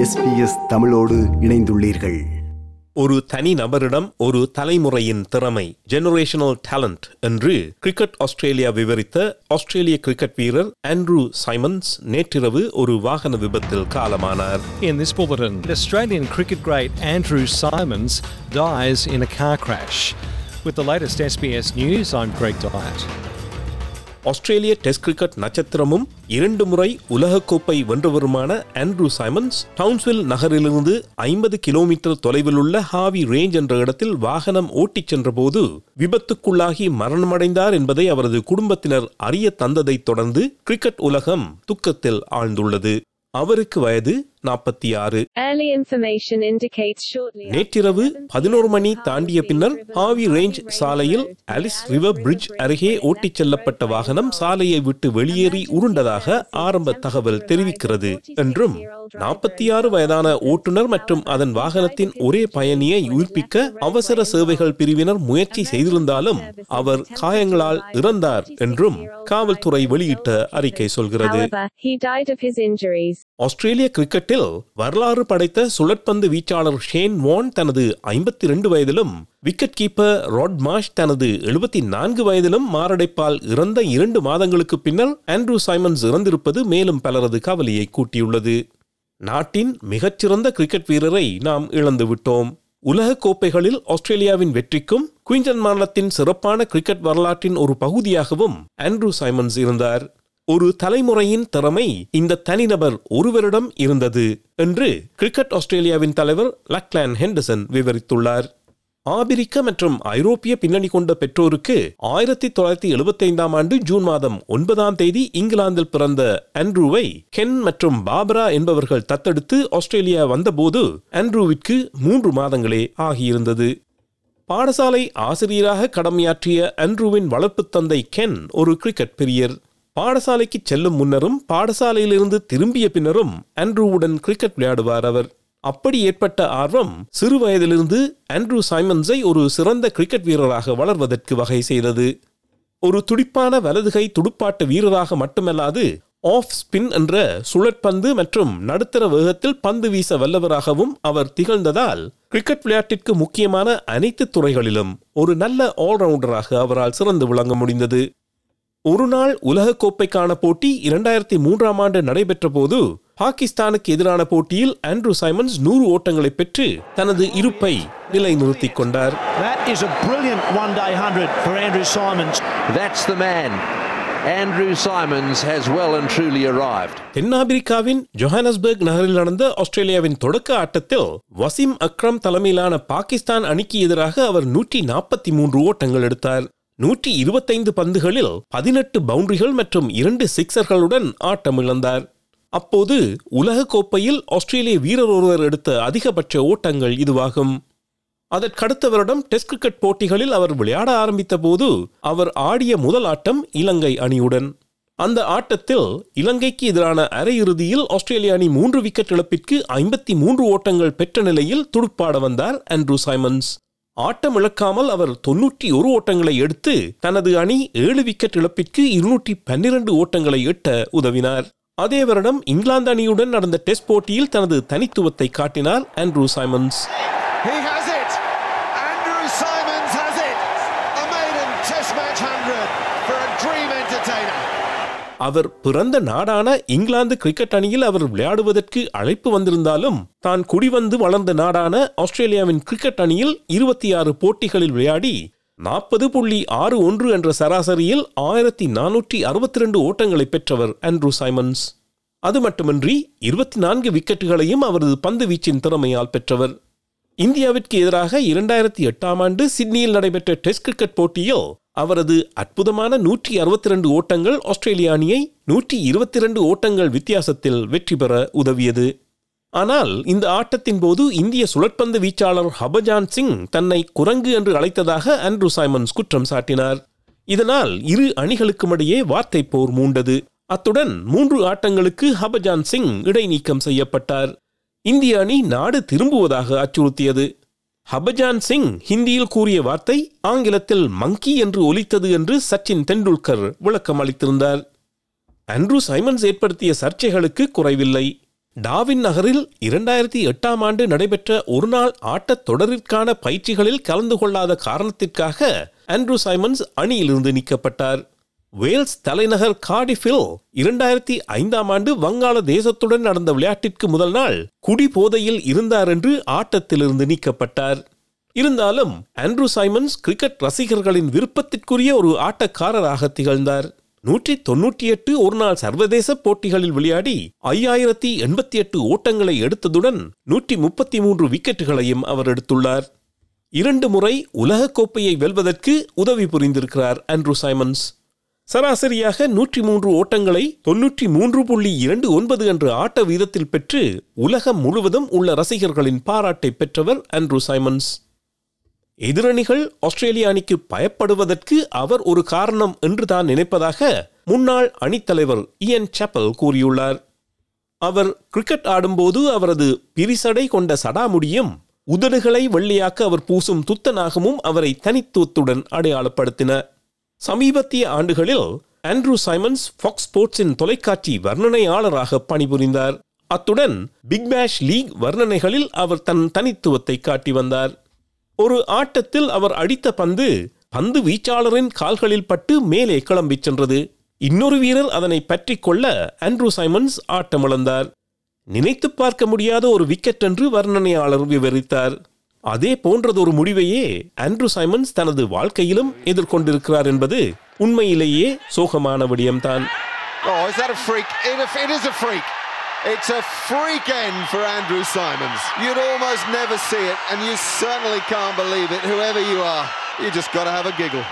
SBS தமிழோடு இணைந்துள்ளீர்கள் ஒரு தனி நபரிடம் ஒரு தலைமுறையின் திறமை ஜெனரேஷனல் டேலண்ட் என்று கிரிக்கெட் ஆஸ்திரேலியா விவரித்த ஆஸ்திரேலிய கிரிக்கெட் வீரர் ஆண்ட்ரூ சைமன்ஸ் நேற்றிரவு ஒரு வாகன விபத்தில் காலமானார் In this bulletin, Australian cricket great Andrew Simons dies in a car crash. With the latest SBS news, I'm Greg Dyatt. ஆஸ்திரேலிய டெஸ்ட் கிரிக்கெட் நட்சத்திரமும் இரண்டு முறை உலகக்கோப்பை வென்றவருமான ஆண்ட்ரூ சைமன்ஸ் டவுன்ஸ்வில் நகரிலிருந்து ஐம்பது கிலோமீட்டர் தொலைவில் உள்ள ஹாவி ரேஞ்ச் என்ற இடத்தில் வாகனம் ஓட்டிச் சென்றபோது விபத்துக்குள்ளாகி மரணமடைந்தார் என்பதை அவரது குடும்பத்தினர் அறிய தந்ததைத் தொடர்ந்து கிரிக்கெட் உலகம் துக்கத்தில் ஆழ்ந்துள்ளது. அவருக்கு வயது நாற்பத்தி ஆறு. Early information indicates shortly நேற்றிரவு பதினோரு மணி தாண்டிய பின்னர் ஹாவி ரேஞ்ச் சாலையில் அலிஸ் ரிவர் பிரிட்ஜ் அருகே ஓட்டிச் செல்லப்பட்ட வாகனம் சாலையை விட்டு வெளியேறி உருண்டதாக ஆரம்ப தகவல் தெரிவிக்கிறது. என்றும் நாற்பத்தி ஆறு வயதான ஓட்டுநர் மற்றும் அதன் வாகனத்தின் ஒரே பயணியை உயிர்ப்பிக்க அவசர சேவைகள் பிரிவினர் முயற்சி செய்திருந்தாலும் அவர் காயங்களால் இறந்தார் என்றும் காவல்துறை வெளியிட்ட அறிக்கை சொல்கிறது. However, he died கிரிக்கெட்டில் வரலாறு படைத்த சுழற்பந்து வீச்சாளர் ஷேன் வான் தனது ஐம்பத்தி ரெண்டு வயதிலும் விக்கெட் கீப்பர் ராட் மாஷ் தனது எழுபத்தி நான்கு வயதிலும் மாரடைப்பால் இறந்த இரண்டு மாதங்களுக்கு பின்னர் ஆண்ட்ரூ சைமன்ஸ் இறந்திருப்பது மேலும் பலரது கவலையை கூட்டியுள்ளது. நாட்டின் மிகச்சிறந்த கிரிக்கெட் வீரரை நாம் இழந்துவிட்டோம் உலகக் உலக கோப்பைகளில் ஆஸ்திரேலியாவின் வெற்றிக்கும் குயின்சன் மாநிலத்தின் சிறப்பான கிரிக்கெட் வரலாற்றின் ஒரு பகுதியாகவும் ஆண்ட்ரூ சைமன்ஸ் இருந்தார். ஒரு தலைமுறையின் திறமை இந்த தனிநபர் ஒருவரிடம் இருந்தது என்று கிரிக்கெட் ஆஸ்திரேலியாவின் தலைவர் லக்லான் ஹெண்டர்சன் விவரித்துள்ளார். ஆபிரிக்க மற்றும் ஐரோப்பிய பின்னணி கொண்ட பெற்றோருக்கு ஆயிரத்தி தொள்ளாயிரத்தி எழுபத்தைந்தாம் ஆண்டு ஜூன் மாதம் ஒன்பதாம் தேதி இங்கிலாந்தில் பிறந்த ஆண்ட்ரூவை கென் மற்றும் பாபரா என்பவர்கள் தத்தெடுத்து ஆஸ்திரேலியா வந்தபோது ஆண்ட்ரூவிற்கு மூன்று மாதங்களே ஆகியிருந்தது. பாடசாலை ஆசிரியராக கடமையாற்றிய ஆண்ட்ரூவின் வளர்ப்பு தந்தை கென் ஒரு கிரிக்கெட் பிரியர். பாடசாலைக்கு செல்லும் முன்னரும் பாடசாலையிலிருந்து திரும்பிய பின்னரும் ஆண்ட்ரூவுடன் கிரிக்கெட் விளையாடுவார் அவர். அப்படி ஏற்பட்ட ஆர்வம் சிறு வயதிலிருந்து ஆண்ட்ரூ சைமன்ஸை ஒரு சிறந்த கிரிக்கெட் வீரராக வளர்வதற்கு வகை செய்தது. ஒரு துடிப்பான வலதுகை துடுப்பாட்ட வீரராக மட்டுமல்லாது ஆஃப் ஸ்பின் என்ற சுழற்பந்து மற்றும் நடுத்தர வேகத்தில் பந்து வீச வல்லவராகவும் அவர் திகழ்ந்ததால் கிரிக்கெட் விளையாட்டிற்கு முக்கியமான அனைத்து துறைகளிலும் ஒரு நல்ல ஆல்ரவுண்டராக அவரால் சிறந்து விளங்க முடிந்தது. ஒரு நாள் உலகக்கோப்பைக்கான போட்டி இரண்டாயிரத்தி மூன்றாம் ஆண்டு நடைபெற்ற போது பாகிஸ்தானுக்கு எதிரான போட்டியில் ஆண்ட்ரூ சைமன்ஸ் நூறு ஓட்டங்களை பெற்று தனது இருப்பை நிலைநிறுத்திக் கொண்டார் That is a brilliant one day 100 for Andrew Simons. That's the man. Andrew Simons has well and truly arrived. தென்னாப்பிரிக்காவின் ஜொஹானஸ்பர்க் நகரில் நடந்த ஆஸ்திரேலியாவின் தொடக்க ஆட்டத்தில் வசிம் அக்ரம் தலைமையிலான பாகிஸ்தான் அணிக்கு எதிராக அவர் நூற்றி நாற்பத்தி மூன்று ஓட்டங்கள் எடுத்தார் நூற்றி இருபத்தைந்து பந்துகளில் பதினெட்டு பவுண்டரிகள் மற்றும் இரண்டு சிக்சர்களுடன் ஆட்டமிழந்தார். அப்போது உலக கோப்பையில் ஆஸ்திரேலிய வீரர் ஒருவர் எடுத்த அதிகபட்ச ஓட்டங்கள் இதுவாகும். அதற்கடுத்த வருடம் டெஸ்ட் கிரிக்கெட் போட்டிகளில் அவர் விளையாட ஆரம்பித்த போது அவர் ஆடிய முதல் ஆட்டம் இலங்கை அணியுடன். அந்த ஆட்டத்தில் இலங்கைக்கு எதிரான அரையிறுதியில் ஆஸ்திரேலிய அணி மூன்று விக்கெட் இழப்பிற்கு ஐம்பத்தி மூன்று ஓட்டங்கள் பெற்ற நிலையில் துடுப்பாட வந்தார் ஆண்ட்ரூ சைமன்ஸ். ஆட்டம் இழக்காமல் அவர் தொன்னூற்றி ஒரு ஓட்டங்களை எடுத்து தனது அணி ஏழு விக்கெட் இழப்பிற்கு இருநூற்றி பன்னிரண்டு ஓட்டங்களை எட்ட உதவினார். அதே வருடம் இங்கிலாந்து அணியுடன் நடந்த டெஸ்ட் போட்டியில் தனது தனித்துவத்தை காட்டினார் ஆண்ட்ரூ சைமன்ஸ். அவர் பிறந்த நாடான இங்கிலாந்து கிரிக்கெட் அணியில் அவர் விளையாடுவதற்கு அழைப்பு வந்திருந்தாலும் தான் குடிவந்து வளர்ந்த நாடான ஆஸ்திரேலியாவின் கிரிக்கெட் அணியில் இருபத்தி ஆறு போட்டிகளில் விளையாடி நாற்பது புள்ளி ஆறு ஒன்று என்ற சராசரியில் ஆயிரத்தி நானூற்றி அறுபத்தி ரெண்டு ஓட்டங்களை பெற்றவர் ஆண்ட்ரூ சைமன்ஸ். அது மட்டுமின்றி இருபத்தி நான்கு விக்கெட்டுகளையும் அவரது பந்து வீச்சின் திறமையால் பெற்றவர். இந்தியாவிற்கு எதிராக இரண்டாயிரத்தி எட்டாம் ஆண்டு சிட்னியில் நடைபெற்ற டெஸ்ட் கிரிக்கெட் போட்டியில் அவரது அற்புதமான நூற்றி அறுபத்தி ரெண்டு ஓட்டங்கள் ஆஸ்திரேலிய அணியை நூற்றி இருபத்தி ரெண்டு ஓட்டங்கள் வித்தியாசத்தில் வெற்றி பெற உதவியது. ஆனால் இந்த ஆட்டத்தின் போது இந்திய சுழற்பந்து வீச்சாளர் ஹபஜான் சிங் தன்னை குரங்கு என்று அழைத்ததாக ஆண்ட்ரூ சைமன்ஸ் குற்றம் சாட்டினார். இதனால் இரு அணிகளுக்கும் இடையே வார்த்தை போர் மூண்டது. அத்துடன் மூன்று ஆட்டங்களுக்கு ஹபஜான் சிங் இடைநீக்கம் செய்யப்பட்டார். இந்திய அணி நாடு திரும்புவதாக அச்சுறுத்தியது. ஹபஜான் சிங் ஹிந்தியில் கூறிய வார்த்தை ஆங்கிலத்தில் மங்கி என்று ஒலித்தது என்று சச்சின் தெண்டுல்கர் விளக்கம் அளித்திருந்தார். ஆண்ட்ரூ சைமன்ஸ் ஏற்படுத்திய சர்ச்சைகளுக்கு குறைவில்லை. டாவின் நகரில் இரண்டாயிரத்தி எட்டாம் ஆண்டு நடைபெற்ற ஒருநாள் ஆட்டத் தொடரிற்கான பயிற்சிகளில் கலந்து கொள்ளாத காரணத்திற்காக ஆண்ட்ரூ சைமன்ஸ் அணியிலிருந்து நீக்கப்பட்டார். வேல்ஸ் தலைநகர் கார்டிஃபில் இரண்டாயிரத்தி ஐந்தாம் ஆண்டு வங்காள தேசத்துடன் நடந்த விளையாட்டிற்கு முதல் நாள் குடி போதையில் இருந்தார் என்று ஆட்டத்திலிருந்து நீக்கப்பட்டார். இருந்தாலும் ஆண்ட்ரூ சைமன்ஸ் கிரிக்கெட் ரசிகர்களின் விருப்பத்திற்குரிய ஒரு ஆட்டக்காரராக திகழ்ந்தார். நூற்றி தொன்னூற்றி எட்டு ஒருநாள் சர்வதேச போட்டிகளில் விளையாடி ஐயாயிரத்தி எண்பத்தி எட்டு ஓட்டங்களை எடுத்ததுடன் நூற்றி முப்பத்தி மூன்று விக்கெட்டுகளையும் அவர் எடுத்துள்ளார். இரண்டு முறை உலகக் கோப்பையை வெல்வதற்கு உதவி புரிந்திருக்கிறார் ஆண்ட்ரூ சைமன்ஸ். சராசரியாக நூற்றி மூன்று ஓட்டங்களை தொன்னூற்றி மூன்று புள்ளி இரண்டு ஒன்பது என்ற ஆட்ட வீதத்தில் பெற்று உலகம் முழுவதும் உள்ள ரசிகர்களின் பாராட்டை பெற்றவர் ஆண்ட்ரூ சைமன்ஸ். எதிரணிகள் ஆஸ்திரேலிய அணிக்கு பயப்படுவதற்கு அவர் ஒரு காரணம் என்று தான் நினைப்பதாக முன்னாள் அணித்தலைவர் இயன் சாப்பல் கூறியுள்ளார். அவர் கிரிக்கெட் ஆடும்போது அவரது பிரிசடை கொண்ட சடாமுடியும் உதடுகளை வெள்ளியாக்க அவர் பூசும் துத்தநாகமும் அவரை தனித்துவத்துடன் அடையாளப்படுத்தின. சமீபத்திய ஆண்டுகளில் ஆண்ட்ரூ சைமன்ஸ் ஃபாக்ஸ் ஸ்போர்ட்ஸின் தொலைக்காட்சி வர்ணனையாளராக பணிபுரிந்தார். அத்துடன் பிக் பேஷ் லீக் வர்ணனைகளில் அவர் தன் தனித்துவத்தை காட்டி வந்தார். ஒரு ஆட்டத்தில் அவர் அடித்த பந்து பந்து வீச்சாளரின் கால்களில் பட்டு மேலே கிளம்பிச் சென்றது. இன்னொரு வீரர் அதனை பற்றி கொள்ள ஆண்ட்ரூ சைமன்ஸ் ஆட்டமிழந்தார். நினைத்து பார்க்க முடியாத ஒரு விக்கெட் என்று வர்ணனையாளர் விவரித்தார். அதே போன்றதொரு முடிவையே ஆண்ட்ரூ சைமன்ஸ் தனது வாழ்க்கையிலும் எதிர்கொண்டிருக்கிறார் என்பது உண்மையிலேயே சோகமான விடயம்தான் Oh, is that a freak? It, it is a freak. It's a freak end for Andrew Simons. You'd almost never see it, and you certainly can't believe it, whoever you are. You just got to have a giggle.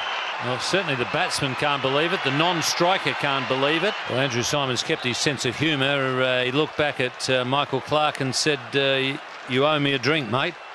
Well, certainly the batsman can't believe it. The non-striker can't believe it. Well, Andrew Simons kept his sense of humour. Uh, he looked back at uh, Michael Clark and said, uh, "You owe me a drink, mate."